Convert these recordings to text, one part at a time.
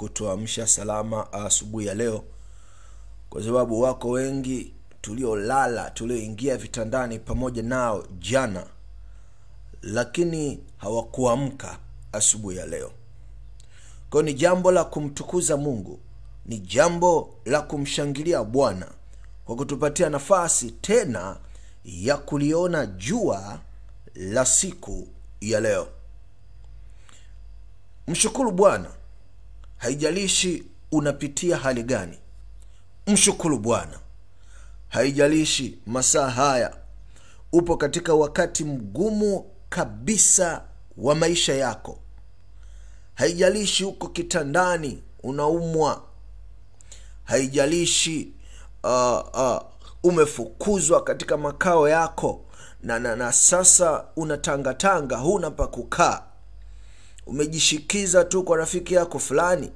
kutuamsha salama asubuhi ya leo. Kwa sababu wako wengi tuliolala tulioingia vitandani pamoja nao jana lakini hawakuamka asubuhi ya leo. Kwayo ni jambo la kumtukuza mungu ni jambo la kumshangilia bwana kwa kutupatia nafasi tena ya kuliona jua la siku ya leo. Mshukuru bwana haijalishi unapitia hali gani mshukuru bwana. Haijalishi masaa haya upo katika wakati mgumu kabisa wa maisha yako. Haijalishi uko kitandani unaumwa. Haijalishi uh, uh, umefukuzwa katika makao yako na, na, na sasa unatangatanga huna pa kukaa umejishikiza tu kwa rafiki yako fulani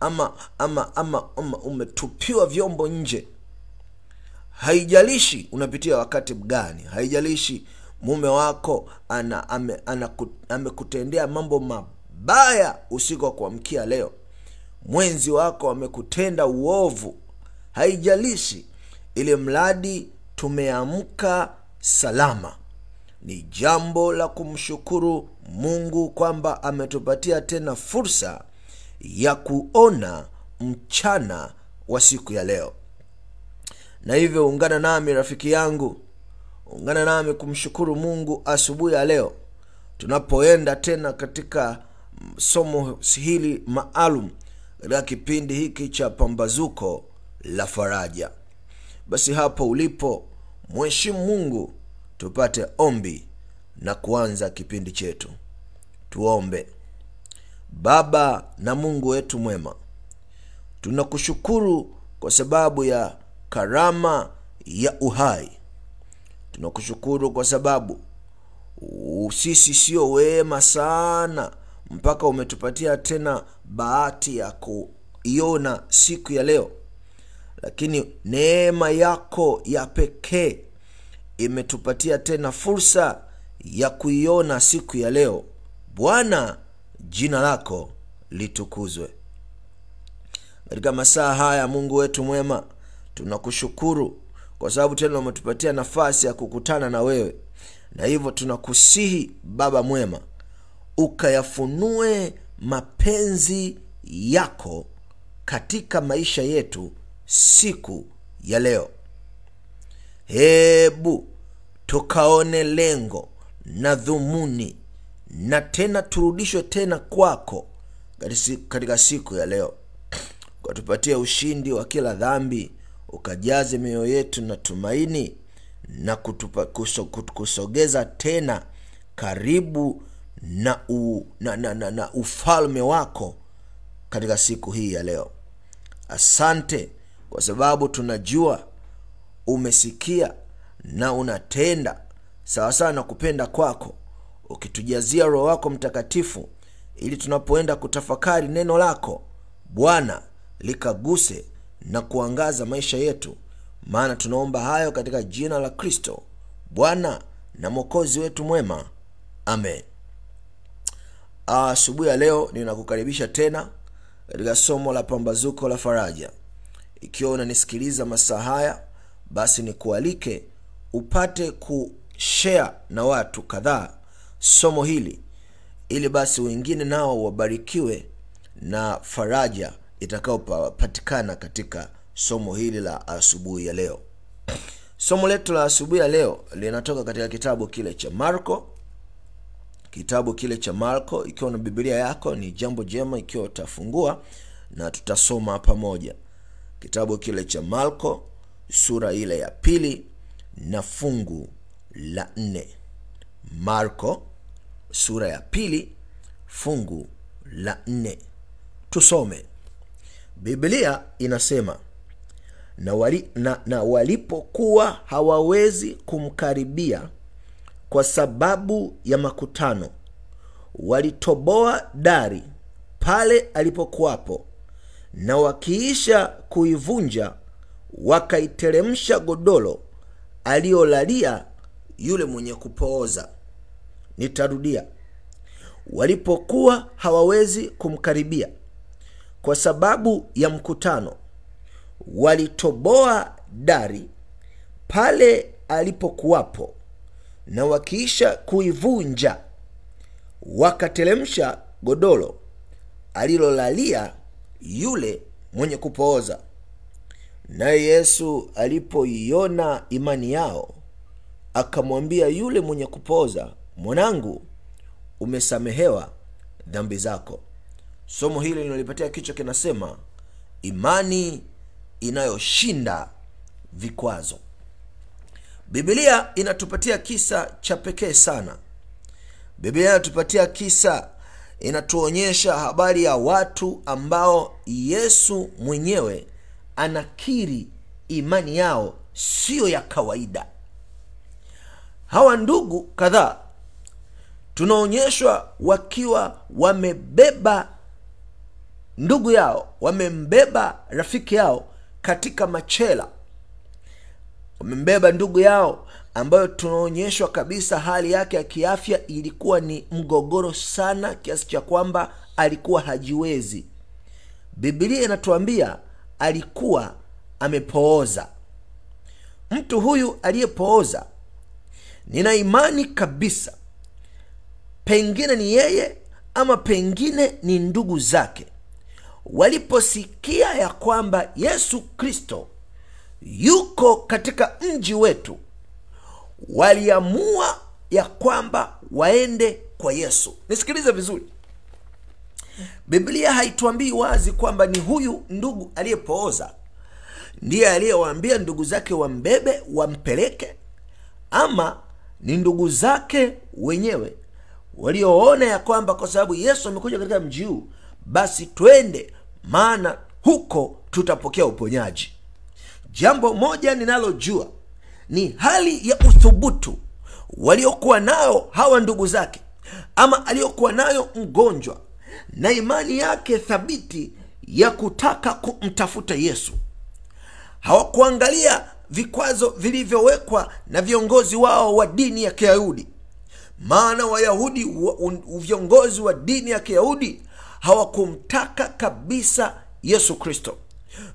ama ama ama, ama umetupiwa vyombo nje. Haijalishi unapitia wakati gani haijalishi mume wako ana, ame, ana, amekutendea mambo mabaya usiku wa kuamkia leo. Mwenzi wako amekutenda uovu. Haijalishi ili mradi tumeamka salama. Ni jambo la kumshukuru mungu kwamba ametupatia tena fursa ya kuona mchana wa siku ya leo. Na hivyo ungana nami rafiki yangu ungana nami kumshukuru mungu asubuhi ya leo tunapoenda tena katika somo hili maalum katika kipindi hiki cha pambazuko la faraja. Basi hapo ulipo mheshimu mungu tupate ombi na kuanza kipindi chetu. Tuombe. Baba na mungu wetu mwema tunakushukuru kwa sababu ya karama ya uhai. Tunakushukuru kwa sababu sisi sio wema sana mpaka umetupatia tena bahati ya kuiona siku ya leo. Lakini neema yako ya pekee imetupatia tena fursa ya kuiona siku ya leo. Bwana jina lako litukuzwe. Katika masaa haya mungu wetu mwema tunakushukuru kwa sababu tena umetupatia nafasi ya kukutana na wewe. Na hivyo tunakusihi baba mwema ukayafunue mapenzi yako katika maisha yetu siku ya leo. Hebu tukaone lengo na dhumuni. Na tena turudishwe tena kwako katika siku ya leo. Ukatupatia ushindi wa kila dhambi ukajaze mioyo yetu na tumaini na kutupa, kuso, kusogeza tena karibu na, u, na, na, na, na ufalme wako katika siku hii ya leo. Asante kwa sababu tunajua umesikia na unatenda sawasawa na kupenda kwako ukitujazia roho wako mtakatifu ili tunapoenda kutafakari neno lako bwana likaguse na kuangaza maisha yetu. Maana tunaomba hayo katika jina la kristo bwana na mwokozi wetu mwema. Amen. Asubuhi ya leo ninakukaribisha tena katika somo la pambazuko la faraja. Ikiwa unanisikiliza masaa haya basi nikualike upate kushea na watu kadhaa somo hili ili basi wengine nao wabarikiwe na faraja itakayopatikana katika somo hili la asubuhi ya leo. Somo letu la asubuhi ya leo linatoka katika kitabu kile cha marko. Kitabu kile cha marko ikiwa na bibilia yako ni jambo jema ikiwa utafungua na tutasoma pamoja. Kitabu kile cha marko sura ile ya pili na fungu la nne. Marko sura ya pili fungu la nne. Tusome. Biblia inasema na, wali, na, na walipokuwa hawawezi kumkaribia kwa sababu ya makutano walitoboa dari pale alipokuwapo na wakiisha kuivunja wakaiteremsha godoro aliyolalia yule mwenye kupooza. Nitarudia. Walipokuwa hawawezi kumkaribia kwa sababu ya mkutano walitoboa dari pale alipokuwapo na wakiisha kuivunja wakatelemsha godoro alilolalia yule mwenye kupooza. Naye yesu alipoiona imani yao akamwambia yule mwenye kupoza, mwanangu umesamehewa dhambi zako. Somo hili linalipatia kichwa kinasema imani inayoshinda vikwazo. Bibilia inatupatia kisa cha pekee sana. Biblia inatupatia kisa inatuonyesha habari ya watu ambao yesu mwenyewe anakiri imani yao siyo ya kawaida hawa ndugu kadhaa tunaonyeshwa wakiwa wamebeba ndugu yao wamembeba rafiki yao katika machela. Wamembeba ndugu yao ambayo tunaonyeshwa kabisa hali yake ya kiafya ilikuwa ni mgogoro sana kiasi cha kwamba alikuwa hajiwezi. Bibilia inatuambia alikuwa amepooza. Mtu huyu aliyepooza nina imani kabisa pengine ni yeye ama pengine ni ndugu zake. Waliposikia ya kwamba yesu kristo yuko katika mji wetu waliamua ya kwamba waende kwa yesu. Nisikilize vizuri. Biblia haituambii wazi kwamba ni huyu ndugu aliyepooza ndiye aliyewaambia ndugu zake wambebe wampeleke ama ni ndugu zake wenyewe walioona ya kwamba kwa sababu yesu amekuja katika mji huu basi twende maana huko tutapokea uponyaji. Jambo moja ninalojua ni hali ya uthubutu waliokuwa nayo hawa ndugu zake ama aliyokuwa nayo mgonjwa na imani yake thabiti ya kutaka kumtafuta yesu. Hawakuangalia vikwazo vilivyowekwa na viongozi wao wa dini ya kiyahudi. Maana wayahudi wa, viongozi wa dini ya kiyahudi hawakumtaka kabisa yesu kristo.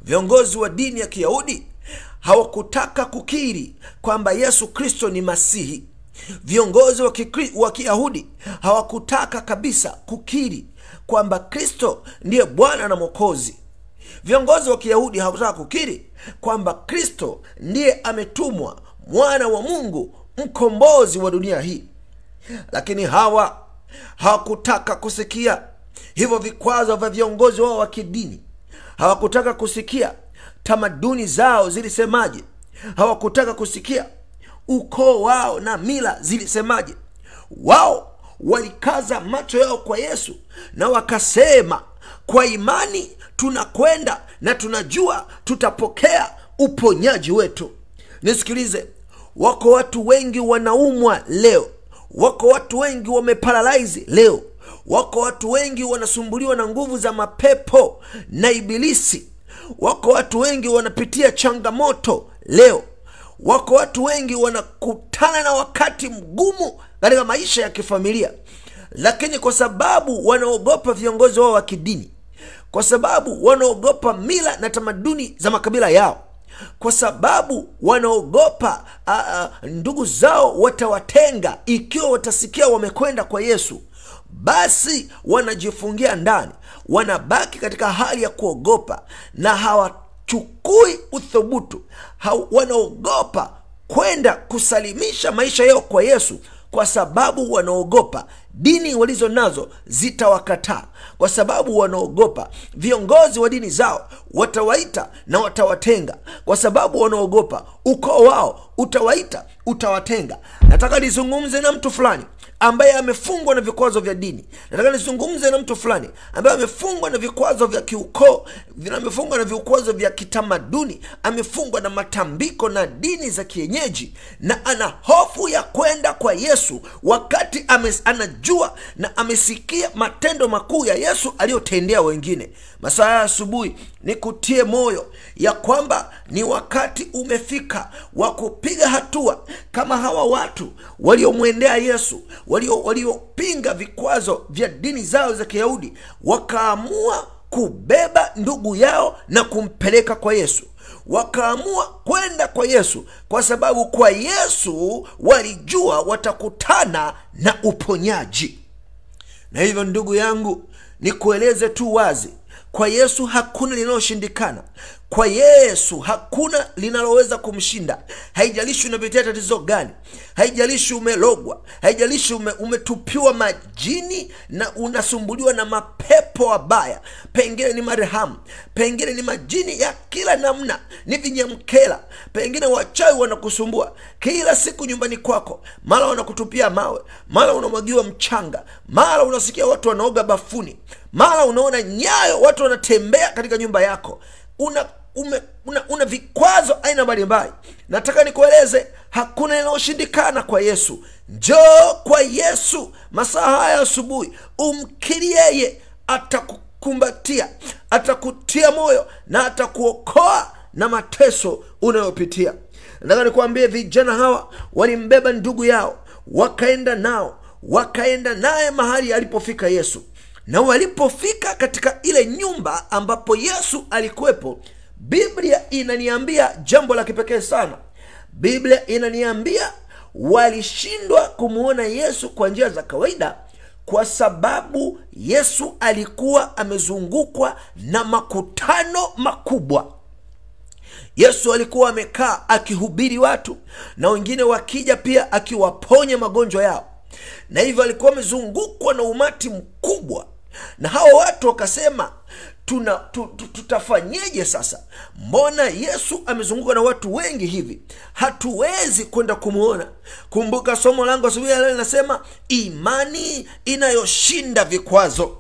Viongozi wa dini ya kiyahudi hawakutaka kukiri kwamba yesu kristo ni masihi. Viongozi wa, kiyahudi hawakutaka kabisa kukiri kwamba kristo ndiye bwana na mwokozi viongozi wa kiyahudi hawakutaka kukiri kwamba kristo ndiye ametumwa mwana wa mungu mkombozi wa dunia hii. Lakini hawa hawakutaka kusikia hivyo vikwazo vya viongozi wao wa kidini. Hawakutaka kusikia tamaduni zao zilisemaje. Hawakutaka kusikia ukoo wao na mila zilisemaje. Wao walikaza macho yao kwa yesu na wakasema kwa imani tunakwenda na tunajua tutapokea uponyaji wetu. Nisikilize. Wako watu wengi wanaumwa leo. Wako watu wengi wameparalaizi leo. Wako watu wengi wanasumbuliwa na nguvu za mapepo na ibilisi. Wako watu wengi wanapitia changamoto leo. Wako watu wengi wanakutana na wakati mgumu katika maisha ya kifamilia. Lakini kwa sababu wanaogopa viongozi wao wa kidini kwa sababu wanaogopa mila na tamaduni za makabila yao. Kwa sababu wanaogopa ndugu zao watawatenga ikiwa watasikia wamekwenda kwa yesu. Basi wanajifungia ndani wanabaki katika hali ya kuogopa na hawachukui uthubutu. Wanaogopa kwenda kusalimisha maisha yao kwa yesu kwa sababu wanaogopa dini walizo nazo zitawakataa. Kwa sababu wanaogopa viongozi wa dini zao watawaita na watawatenga. Kwa sababu wanaogopa ukoo wao utawaita utawatenga. Nataka nizungumze na mtu fulani ambaye amefungwa na vikwazo vya dini. Nataka nizungumze na mtu fulani ambaye amefungwa na vikwazo vya kiukoo amefungwa na vikwazo vya kitamaduni amefungwa na matambiko na dini za kienyeji na ana hofu ya kwenda kwa yesu wakati ames, anajua na amesikia matendo makuu ya yesu aliyotendea wengine. Masaa ya asubuhi ni kutie moyo ya kwamba ni wakati umefika wa kupiga hatua. Kama hawa watu waliomwendea yesu waliopinga walio vikwazo vya dini zao za kiyahudi wakaamua kubeba ndugu yao na kumpeleka kwa yesu. Wakaamua kwenda kwa yesu kwa sababu kwa yesu walijua watakutana na uponyaji. Na hivyo ndugu yangu nikueleze tu wazi kwa yesu hakuna linaloshindikana kwa yesu hakuna linaloweza kumshinda. Haijalishi unapitia tatizo gani haijalishi umelogwa haijalishi ume, umetupiwa majini na unasumbuliwa na mapepo wabaya pengine ni marehamu pengine ni majini ya kila namna ni vinyamkela. Pengine wachawi wanakusumbua. Kila siku nyumbani kwako mara wanakutupia mawe mara unamwagiwa mchanga mara unasikia watu wanaoga bafuni mara unaona nyayo watu wanatembea katika nyumba yako. Una ume, una, una vikwazo aina mbalimbali. Nataka nikueleze hakuna linaloshindikana kwa yesu. Njoo kwa yesu masaa haya asubuhi. Umkiri yeye atakukumbatia atakutia moyo na atakuokoa na mateso unayopitia. Nataka nikuambie vijana hawa walimbeba ndugu yao wakaenda nao wakaenda naye mahali alipofika yesu. Na walipofika katika ile nyumba ambapo yesu alikuwepo biblia inaniambia jambo la kipekee sana. Biblia inaniambia walishindwa kumwona yesu kwa njia za kawaida kwa sababu yesu alikuwa amezungukwa na makutano makubwa. Yesu alikuwa amekaa akihubiri watu na wengine wakija pia akiwaponya magonjwa yao. Na hivyo alikuwa amezungukwa na umati mkubwa. Na hawa watu wakasema tuna tu, tu, tutafanyeje sasa? Mbona yesu amezungukwa na watu wengi hivi? Hatuwezi kwenda kumwona kumbuka somo langu asubuhi leo linasema imani inayoshinda vikwazo.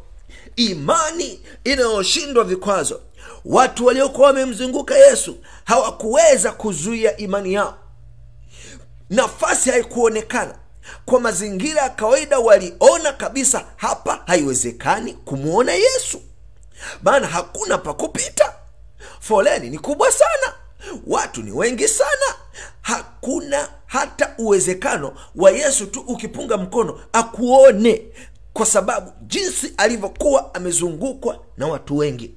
Imani inayoshindwa vikwazo. Watu waliokuwa wamemzunguka yesu hawakuweza kuzuia imani yao. Nafasi haikuonekana. Kwa mazingira ya kawaida waliona kabisa hapa haiwezekani kumwona yesu maana hakuna pa kupita. Foleni ni kubwa sana. Watu ni wengi sana. Hakuna hata uwezekano wa yesu tu ukipunga mkono akuone kwa sababu jinsi alivyokuwa amezungukwa na watu wengi.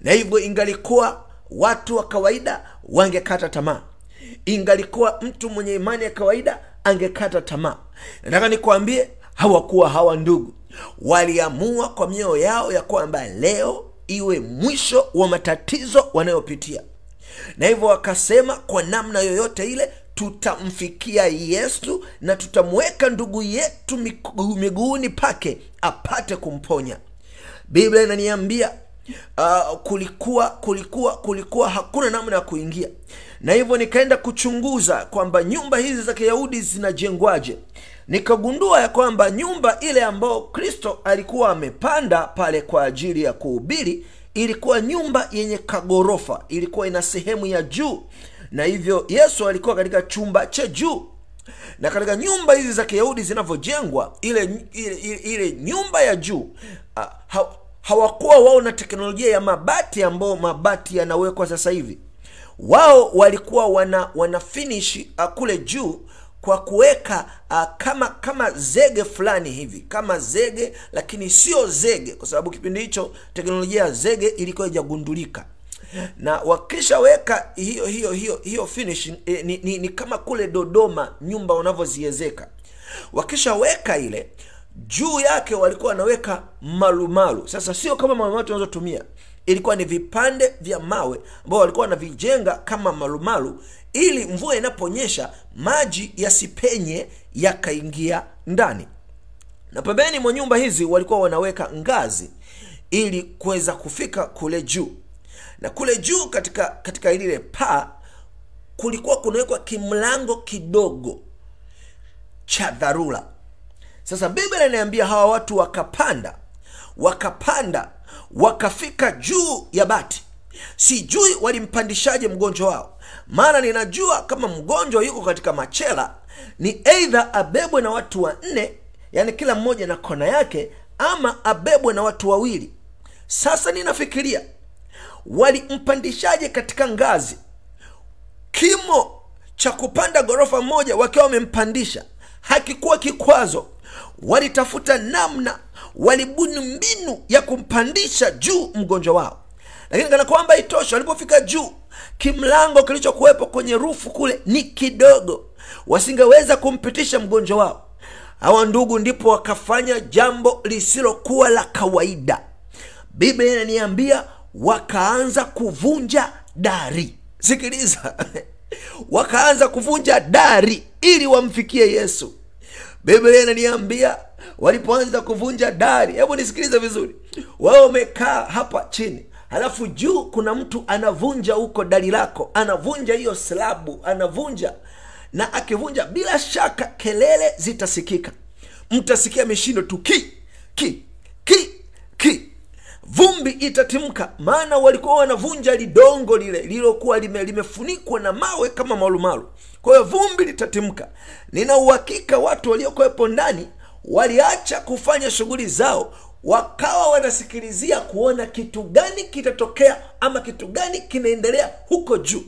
Na hivyo ingalikuwa watu wa kawaida wangekata tamaa. Ingalikuwa mtu mwenye imani ya kawaida angekata tamaa. Nataka nikwambie hawakuwa hawa ndugu waliamua kwa mioyo yao ya kwamba leo iwe mwisho wa matatizo wanayopitia. Na hivyo wakasema kwa namna yoyote ile tutamfikia yesu na tutamweka ndugu yetu miguuni pake apate kumponya. Biblia inaniambia uh, kulikuwa kulikuwa kulikuwa hakuna namna ya kuingia. Na hivyo nikaenda kuchunguza kwamba nyumba hizi za kiyahudi zinajengwaje nikagundua ya kwamba nyumba ile ambayo kristo alikuwa amepanda pale kwa ajili ya kuhubiri ilikuwa nyumba yenye kagorofa ilikuwa ina sehemu ya juu. Na hivyo yesu alikuwa katika chumba cha juu. Na katika nyumba hizi za kiyahudi zinavyojengwa ile, ile, ile, ile nyumba ya juu ha, ha, hawakuwa wao na teknolojia ya mabati ambayo mabati yanawekwa sasa hivi. Wao walikuwa wana wana finish kule juu kwa kuweka uh, kama kama zege fulani hivi kama zege lakini sio zege kwa sababu kipindi hicho teknolojia ya zege ilikuwa ijagundulika na wakishaweka hiyo hiyo hiyo hiyo finishing eh, ni, ni, ni kama kule dodoma nyumba wanavyoziezeka. Wakishaweka ile juu yake walikuwa wanaweka malumalu. Sasa sio kama malumalu tunazotumia. Ilikuwa ni vipande vya mawe ambao walikuwa wanavijenga kama malumalu ili mvua inaponyesha maji yasipenye yakaingia ndani. Na pembeni mwa nyumba hizi walikuwa wanaweka ngazi ili kuweza kufika kule juu. Na kule juu katika katika lile paa kulikuwa kunawekwa kimlango kidogo cha dharura. Sasa biblia inaambia hawa watu wakapanda wakapanda wakafika juu ya bati. Sijui walimpandishaje mgonjwa wao maana ninajua kama mgonjwa yuko katika machela ni eidha abebwe na watu wanne yaani kila mmoja na kona yake ama abebwe na watu wawili. Sasa ninafikiria walimpandishaje katika ngazi? Kimo cha kupanda ghorofa moja wakiwa wamempandisha hakikuwa kikwazo. Walitafuta namna walibuni mbinu ya kumpandisha juu mgonjwa wao. Lakini kana kwamba itosha walipofika juu kimlango kilichokuwepo kwenye rufu kule ni kidogo. Wasingeweza kumpitisha mgonjwa wao. Hawa ndugu ndipo wakafanya jambo lisilokuwa la kawaida. Biblia inaniambia wakaanza kuvunja dari. Sikiliza. Wakaanza kuvunja dari ili wamfikie yesu. Biblia inaniambia walipoanza kuvunja dari. Hebu nisikilize vizuri. Wao wamekaa hapa chini halafu juu kuna mtu anavunja huko dari lako anavunja hiyo slabu anavunja. Na akivunja bila shaka kelele zitasikika. Mtasikia mishindo tu ki ki ki ki. Vumbi itatimka maana walikuwa wanavunja lidongo lile lililokuwa lime, limefunikwa na mawe kama malumalu. Kwa hiyo vumbi litatimka. Nina uhakika watu waliokuwepo ndani waliacha kufanya shughuli zao wakawa wanasikilizia kuona kitu gani kitatokea ama kitu gani kinaendelea huko juu.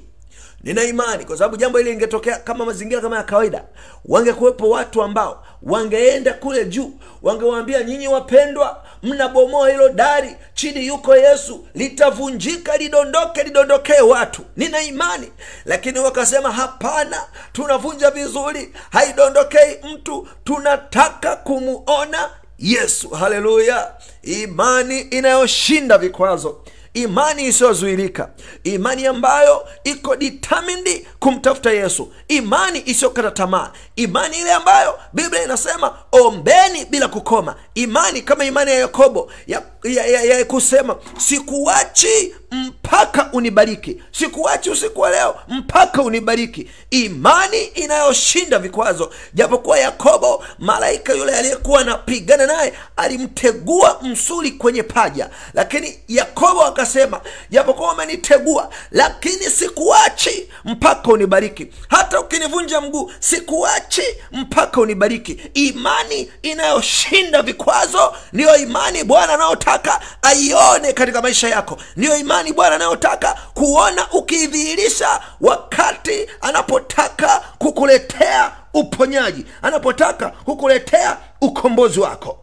Nina imani kwa sababu jambo hili lingetokea kama mazingira kama ya kawaida wangekuwepo watu ambao wangeenda kule juu wangewaambia nyinyi wapendwa mnabomoa hilo dari chini yuko yesu litavunjika lidondoke lidondokee watu. Nina imani. Lakini wakasema hapana tunavunja vizuri haidondokei mtu tunataka kumuona yesu haleluya. Imani inayoshinda vikwazo. Imani isiyozuilika. Imani ambayo iko determined kumtafuta yesu. Imani isiyokata tamaa. Imani ile ambayo biblia inasema ombeni bila kukoma. Imani kama imani ya yakobo. Ya, ya, ya, ya kusema sikuachi mpaka unibariki. Sikuachi usiku wa leo mpaka unibariki. Imani inayoshinda vikwazo. Japokuwa yakobo malaika yule aliyekuwa anapigana naye alimtegua msuli kwenye paja. Lakini yakobo akasema japokuwa umenitegua lakini sikuachi mpaka unibariki. Hata ukinivunja mguu sikuachi mpaka unibariki. Imani inayoshinda vikwazo ndiyo imani bwana anayotaka aione katika maisha yako. Ndiyo imani bwana anayotaka kuona ukiidhihirisha wakati anapotaka kukuletea uponyaji anapotaka kukuletea ukombozi wako.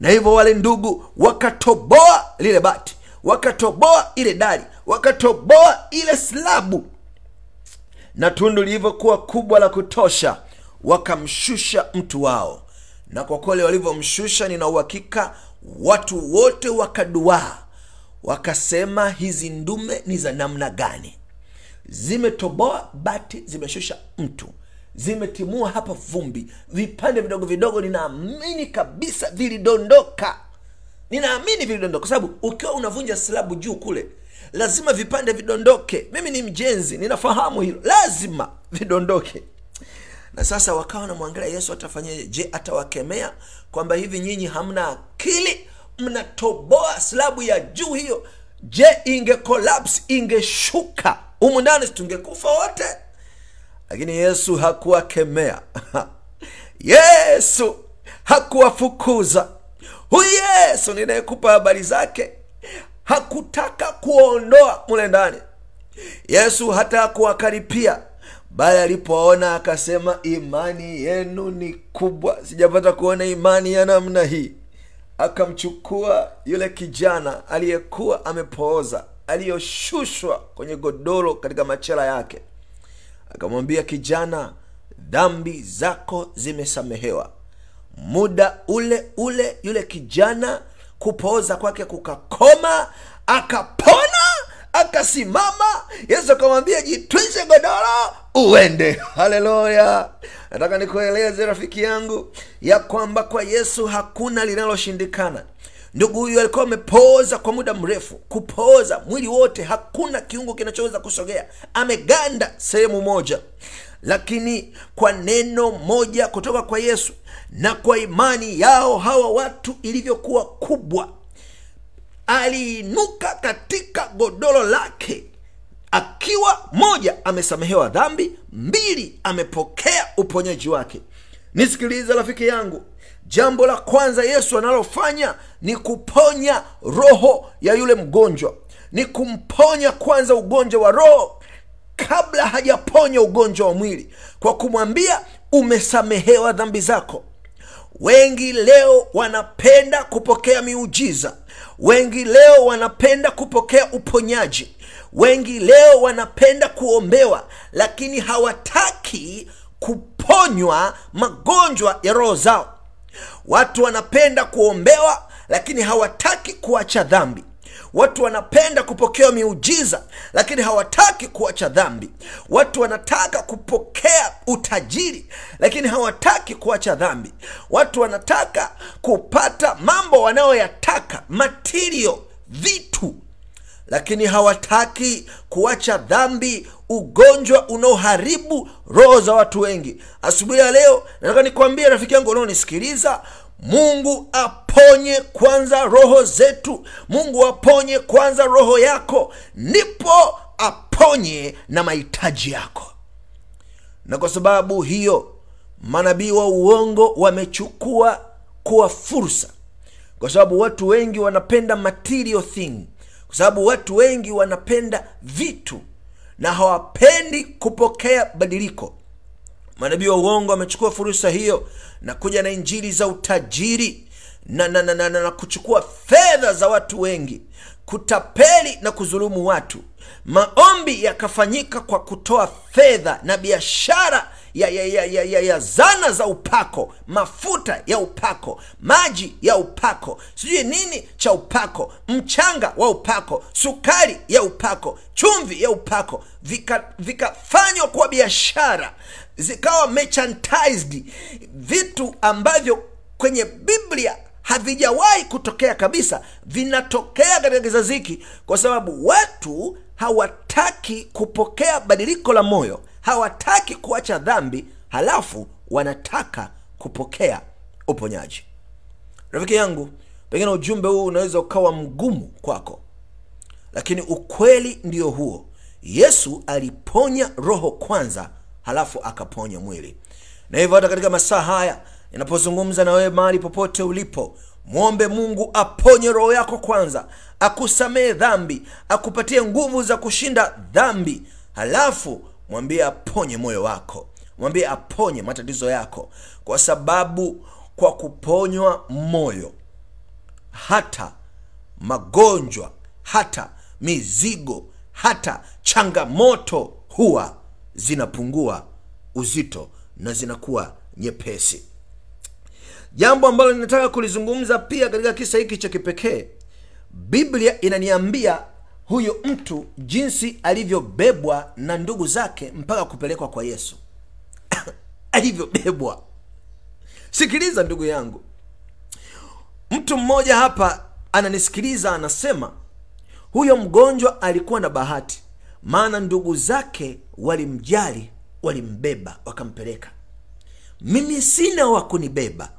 Na hivyo wale ndugu wakatoboa lile bati wakatoboa ile dari wakatoboa ile slabu na tundu lilivyokuwa kubwa la kutosha wakamshusha mtu wao. Na kwa kweli walivyomshusha nina uhakika watu wote wakaduaa wakasema hizi ndume ni za namna gani? Zimetoboa bati zimeshusha mtu zimetimua hapa vumbi vipande vidogo vidogo ninaamini kabisa vilidondoka. Ninaamini vilidondoka kwa sababu ukiwa unavunja slabu juu kule lazima vipande vidondoke. Mimi ni mjenzi ninafahamu hilo. Lazima vidondoke na sasa wakawa wanamwangalia yesu atafanyaje? Je atawakemea? Kwamba hivi nyinyi hamna akili? Mnatoboa slabu ya juu hiyo? Je inge collapse ingeshuka humu ndani tungekufa wote? Lakini yesu hakuwakemea. Yesu hakuwafukuza. Huyu yesu ninayekupa habari zake hakutaka kuondoa mule ndani. Yesu hata hakuwakaripia bali alipoona akasema imani yenu ni kubwa. Sijapata kuona imani ya namna hii. Akamchukua yule kijana aliyekuwa amepooza aliyoshushwa kwenye godoro katika machela yake. Akamwambia kijana dhambi zako zimesamehewa. Muda ule ule yule kijana kupooza kwake kukakoma akapona akasimama yesu akamwambia jitwishe godoro uende. Haleluya! Nataka nikueleze rafiki yangu ya kwamba kwa yesu hakuna linaloshindikana. Ndugu huyu alikuwa amepooza kwa muda mrefu. Kupooza mwili wote hakuna kiungo kinachoweza kusogea. Ameganda sehemu moja. Lakini kwa neno moja kutoka kwa yesu na kwa imani yao hawa watu ilivyokuwa kubwa aliinuka katika godoro lake akiwa moja amesamehewa dhambi mbili amepokea uponyaji wake. Nisikilize rafiki yangu. Jambo la kwanza yesu analofanya ni kuponya roho ya yule mgonjwa ni kumponya kwanza ugonjwa wa roho kabla hajaponya ugonjwa wa mwili kwa kumwambia umesamehewa dhambi zako wengi leo wanapenda kupokea miujiza. Wengi leo wanapenda kupokea uponyaji. Wengi leo wanapenda kuombewa lakini hawataki kuponywa magonjwa ya roho zao. Watu wanapenda kuombewa lakini hawataki kuacha dhambi watu wanapenda kupokea miujiza lakini hawataki kuacha dhambi. Watu wanataka kupokea utajiri lakini hawataki kuacha dhambi. Watu wanataka kupata mambo wanayoyataka material vitu lakini hawataki kuacha dhambi ugonjwa unaoharibu roho za watu wengi. Asubuhi ya leo nataka nikwambie rafiki yangu unaonisikiliza mungu aponye kwanza roho zetu. Mungu aponye kwanza roho yako. Ndipo aponye na mahitaji yako. Na kwa sababu hiyo manabii wa uongo wamechukua kuwa fursa. Kwa sababu watu wengi wanapenda material thing. Kwa sababu watu wengi wanapenda vitu. Na hawapendi kupokea badiliko manabii wa uongo wamechukua fursa hiyo na kuja na injili za utajiri na, na, na, na, na, na kuchukua fedha za watu wengi kutapeli na kudhulumu watu. Maombi yakafanyika kwa kutoa fedha na biashara ya, ya, ya, ya, ya, ya zana za upako mafuta ya upako maji ya upako sijui nini cha upako mchanga wa upako sukari ya upako chumvi ya upako vikafanywa vika, kuwa biashara zikawa merchandised vitu ambavyo kwenye biblia havijawahi kutokea kabisa vinatokea katika kizazi hiki kwa sababu watu hawataki kupokea badiliko la moyo hawataki kuacha dhambi halafu wanataka kupokea uponyaji. Rafiki yangu pengine ujumbe huu unaweza ukawa mgumu kwako lakini ukweli ndio huo. Yesu aliponya roho kwanza halafu akaponya mwili. Na hivyo hata katika masaa haya ninapozungumza na wewe mahali popote ulipo mwombe mungu aponye roho yako kwanza akusamehe dhambi akupatie nguvu za kushinda dhambi. Halafu mwambie aponye moyo wako mwambie aponye matatizo yako. Kwa sababu kwa kuponywa moyo hata magonjwa hata mizigo hata changamoto huwa zinapungua uzito na zinakuwa nyepesi jambo ambalo ninataka kulizungumza pia katika kisa hiki cha kipekee. Biblia inaniambia huyu mtu jinsi alivyobebwa na ndugu zake mpaka kupelekwa kwa yesu. Alivyobebwa. Sikiliza ndugu yangu. Mtu mmoja hapa ananisikiliza anasema huyo mgonjwa alikuwa na bahati maana ndugu zake walimjali walimbeba wakampeleka. Mimi sina wa kunibeba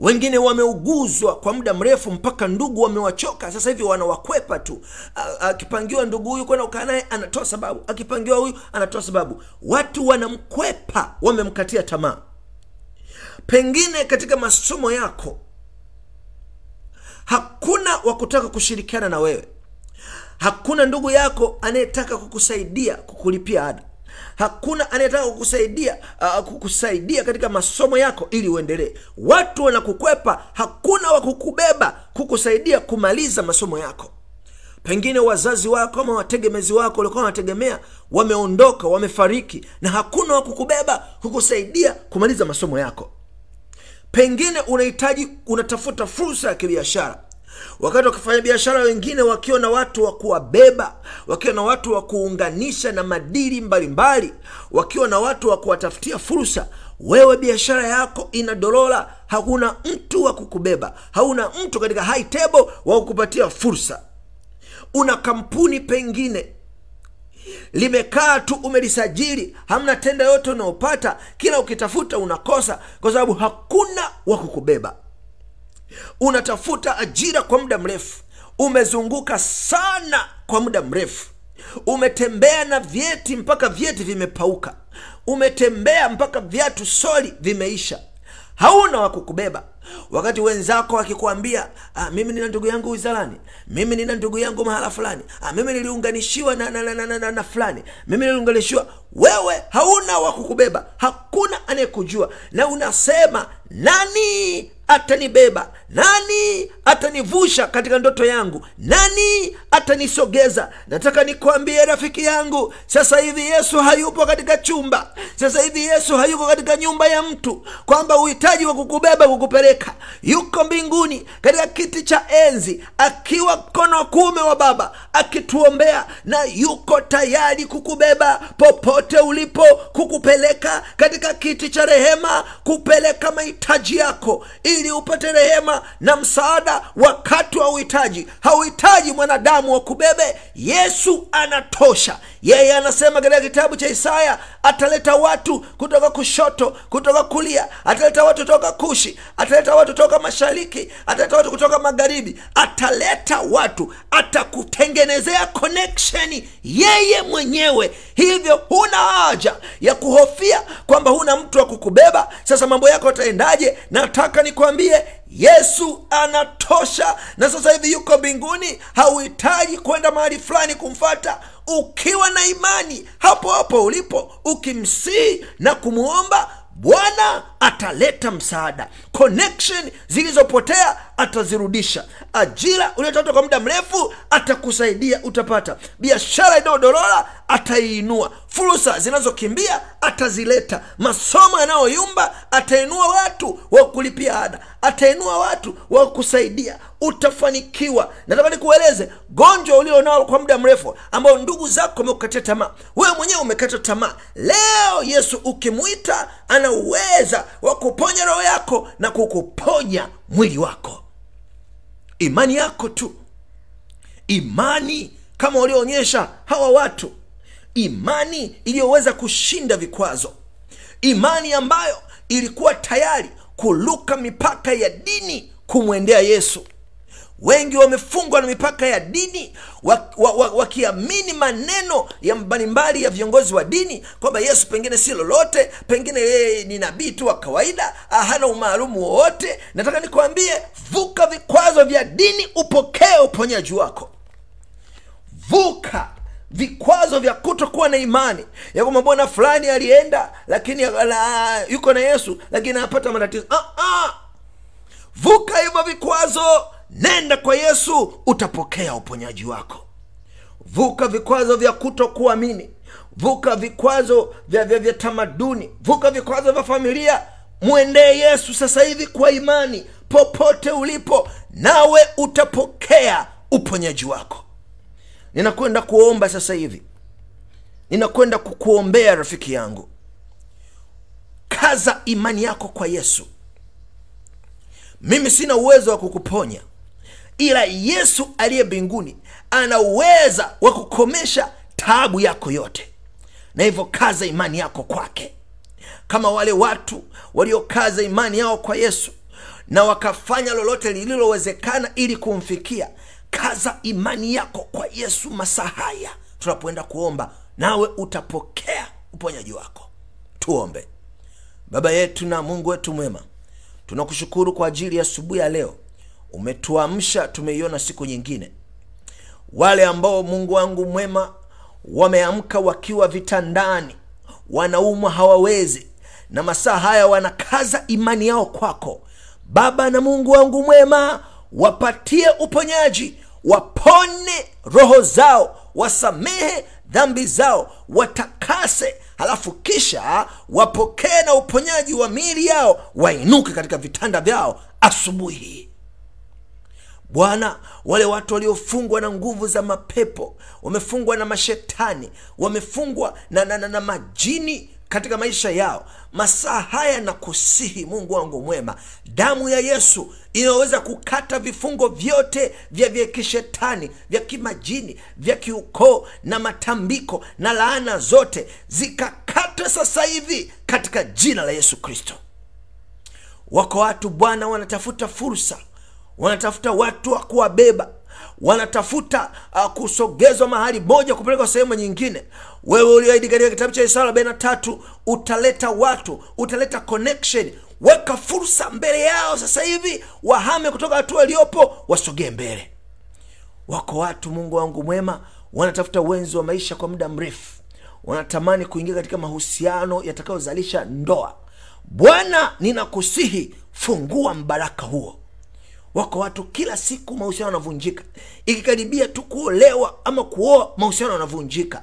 wengine wameuguzwa kwa muda mrefu mpaka ndugu wamewachoka. Sasa hivi wanawakwepa tu. Akipangiwa ndugu huyu kwenda ukaa naye anatoa sababu. Akipangiwa huyu anatoa sababu. Watu wanamkwepa wamemkatia tamaa. Pengine katika masomo yako hakuna wa kutaka kushirikiana na wewe. Hakuna ndugu yako anayetaka kukusaidia kukulipia ada hakuna anayetaka kukusaidia uh, kukusaidia katika masomo yako ili uendelee. Watu wanakukwepa hakuna wa kukubeba kukusaidia kumaliza masomo yako. Pengine wazazi wako ama wategemezi wako walikuwa wanategemea wameondoka wamefariki na hakuna wa kukubeba kukusaidia kumaliza masomo yako. Pengine unahitaji unatafuta fursa ya kibiashara wakati wakifanya biashara wengine wakiwa na watu wa kuwabeba wakiwa na watu wa kuunganisha na madili mbalimbali wakiwa na watu wa kuwatafutia fursa wewe biashara yako ina dolola, hakuna mtu wa kukubeba hauna mtu katika high table wa kukupatia fursa. Una kampuni pengine limekaa tu umelisajili hamna tenda yote unaopata kila ukitafuta unakosa kwa sababu hakuna wa kukubeba unatafuta ajira kwa muda mrefu. Umezunguka sana kwa muda mrefu. Umetembea na vyeti mpaka vyeti vimepauka. Umetembea mpaka viatu soli vimeisha. Hauna wa kukubeba. Wakati wenzako wakikuambia, ah, mimi nina ndugu yangu wizarani. Mimi nina ndugu yangu mahala fulani. Ah, mimi niliunganishiwa na, na, na, na, na, na fulani. Mimi niliunganishiwa wewe hauna wa kukubeba hakuna anayekujua. Na unasema nani atanibeba? Nani atanivusha katika ndoto yangu? Nani atanisogeza? Nataka nikwambie rafiki yangu sasa hivi yesu hayupo katika chumba. Sasa hivi yesu hayuko katika nyumba ya mtu kwamba uhitaji wa kukubeba kukupeleka. Yuko mbinguni katika kiti cha enzi akiwa mkono wa kuume wa baba akituombea na yuko tayari kukubeba popote ulipo kukupeleka katika kiti cha rehema kupeleka mahitaji yako ili upate rehema na msaada wakati wa uhitaji. Hauhitaji mwanadamu wa kubebe yesu anatosha. Yeye anasema katika kitabu cha isaya ataleta watu kutoka kushoto kutoka kulia ataleta watu kutoka kushi ataleta watu kutoka mashariki ataleta watu kutoka magharibi. Ataleta watu atakutengenezea connection yeye mwenyewe. Hivyo huna haja ya kuhofia kwamba huna mtu wa kukubeba. Sasa mambo yako yataendaje? Nataka nikwambie yesu anatosha. Na sasa hivi yuko mbinguni hauhitaji kwenda mahali fulani kumfata ukiwa na imani hapo hapo ulipo ukimsii na kumwomba bwana ataleta msaada. Connection zilizopotea atazirudisha. Ajira uliotafuta kwa muda mrefu atakusaidia utapata. Biashara inayodorora ataiinua fursa zinazokimbia atazileta. Masomo yanayoyumba atainua watu wa kulipia ada. Atainua watu wa kusaidia utafanikiwa. Nataka nikueleze gonjwa ulionao kwa muda mrefu ambao ndugu zako wamekukatia tamaa. Wewe mwenyewe umekata tamaa. Leo yesu ukimwita ana uweza wa kuponya roho yako na kukuponya mwili wako. Imani yako tu. Imani kama walioonyesha hawa watu. Imani iliyoweza kushinda vikwazo. Imani ambayo ilikuwa tayari kuluka mipaka ya dini kumwendea yesu wengi wamefungwa na mipaka ya dini wakiamini wa, wa, wa maneno ya mbalimbali ya viongozi wa dini kwamba yesu pengine si lolote pengine yeye ni nabii tu wa kawaida hana umaalumu wowote. Nataka nikwambie vuka vikwazo vya dini upokee uponyaji wako. Vuka vikwazo vya kutokuwa na imani ya kwamba mbona fulani alienda lakini la, yuko na yesu lakini anapata matatizo. Ah, ah. vuka hivyo vikwazo nenda kwa yesu utapokea uponyaji wako. Vuka vikwazo vya kutokuamini vuka vikwazo vya, vya, vya tamaduni vuka vikwazo vya familia. Mwendee yesu sasa hivi kwa imani popote ulipo nawe utapokea uponyaji wako. Ninakwenda kuomba sasa hivi. Ninakwenda kukuombea rafiki yangu. Kaza imani yako kwa yesu. Mimi sina uwezo wa kukuponya ila yesu aliye mbinguni ana uweza wa kukomesha taabu yako yote. Na hivyo kaza imani yako kwake. Kama wale watu waliokaza imani yao kwa yesu na wakafanya lolote lililowezekana ili kumfikia kaza imani yako kwa yesu masaa haya. Tunapoenda kuomba nawe utapokea uponyaji wako. Tuombe. Baba yetu na mungu wetu mwema tunakushukuru kwa ajili ya asubuhi ya leo umetuamsha tumeiona siku nyingine. Wale ambao mungu wangu mwema wameamka wakiwa vitandani wanaumwa hawawezi na masaa haya wanakaza imani yao kwako. Baba na mungu wangu mwema wapatie uponyaji wapone roho zao wasamehe dhambi zao watakase halafu kisha wapokee na uponyaji wa miili yao wainuke katika vitanda vyao asubuhi bwana wale watu waliofungwa na nguvu za mapepo wamefungwa na mashetani wamefungwa na, na, na, na majini katika maisha yao masaa haya na kusihi mungu wangu mwema damu ya yesu inaweza kukata vifungo vyote vya vya kishetani vya kimajini vya kiukoo na matambiko na laana zote zikakatwe sasa hivi katika jina la yesu kristo. Wako watu bwana wanatafuta fursa wanatafuta watu wa kuwabeba wanatafuta uh, kusogezwa mahali moja kupelekwa sehemu nyingine. Wewe ulioahidi katika kitabu cha isaya arobaini na tatu utaleta watu utaleta connection. Weka fursa mbele yao sasa hivi wahame kutoka hatua iliyopo wasogee mbele. Wako watu mungu wangu mwema wanatafuta wenzi wa maisha kwa muda mrefu. Wanatamani kuingia katika mahusiano yatakayozalisha ndoa. Bwana ninakusihi fungua mbaraka huo wako watu kila siku mahusiano yanavunjika. Ikikaribia tu kuolewa ama kuoa mahusiano yanavunjika.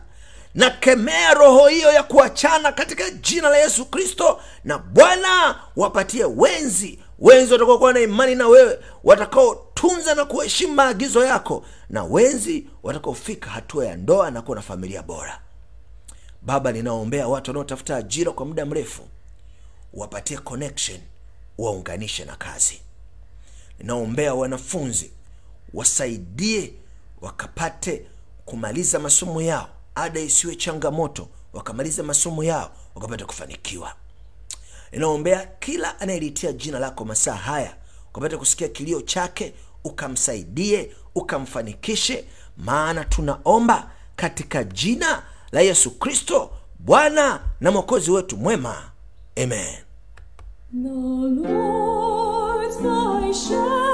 Nakemea roho hiyo ya kuachana katika jina la yesu kristo na bwana wapatie wenzi wenzi watakaokuwa na imani na wewe watakaotunza na kuheshimu maagizo yako na wenzi watakaofika hatua ya ndoa na kuwa na familia bora. Baba ninaombea watu wanaotafuta ajira kwa muda mrefu wapatie connection waunganishe na kazi ninaombea wanafunzi wasaidie wakapate kumaliza masomo yao. Ada isiwe changamoto wakamaliza masomo yao wakapata kufanikiwa. Ninaombea kila anayelitia jina lako masaa haya ukapata kusikia kilio chake ukamsaidie ukamfanikishe maana tunaomba katika jina la yesu kristo bwana na mwokozi wetu mwema. Amen. No, Lord Sớ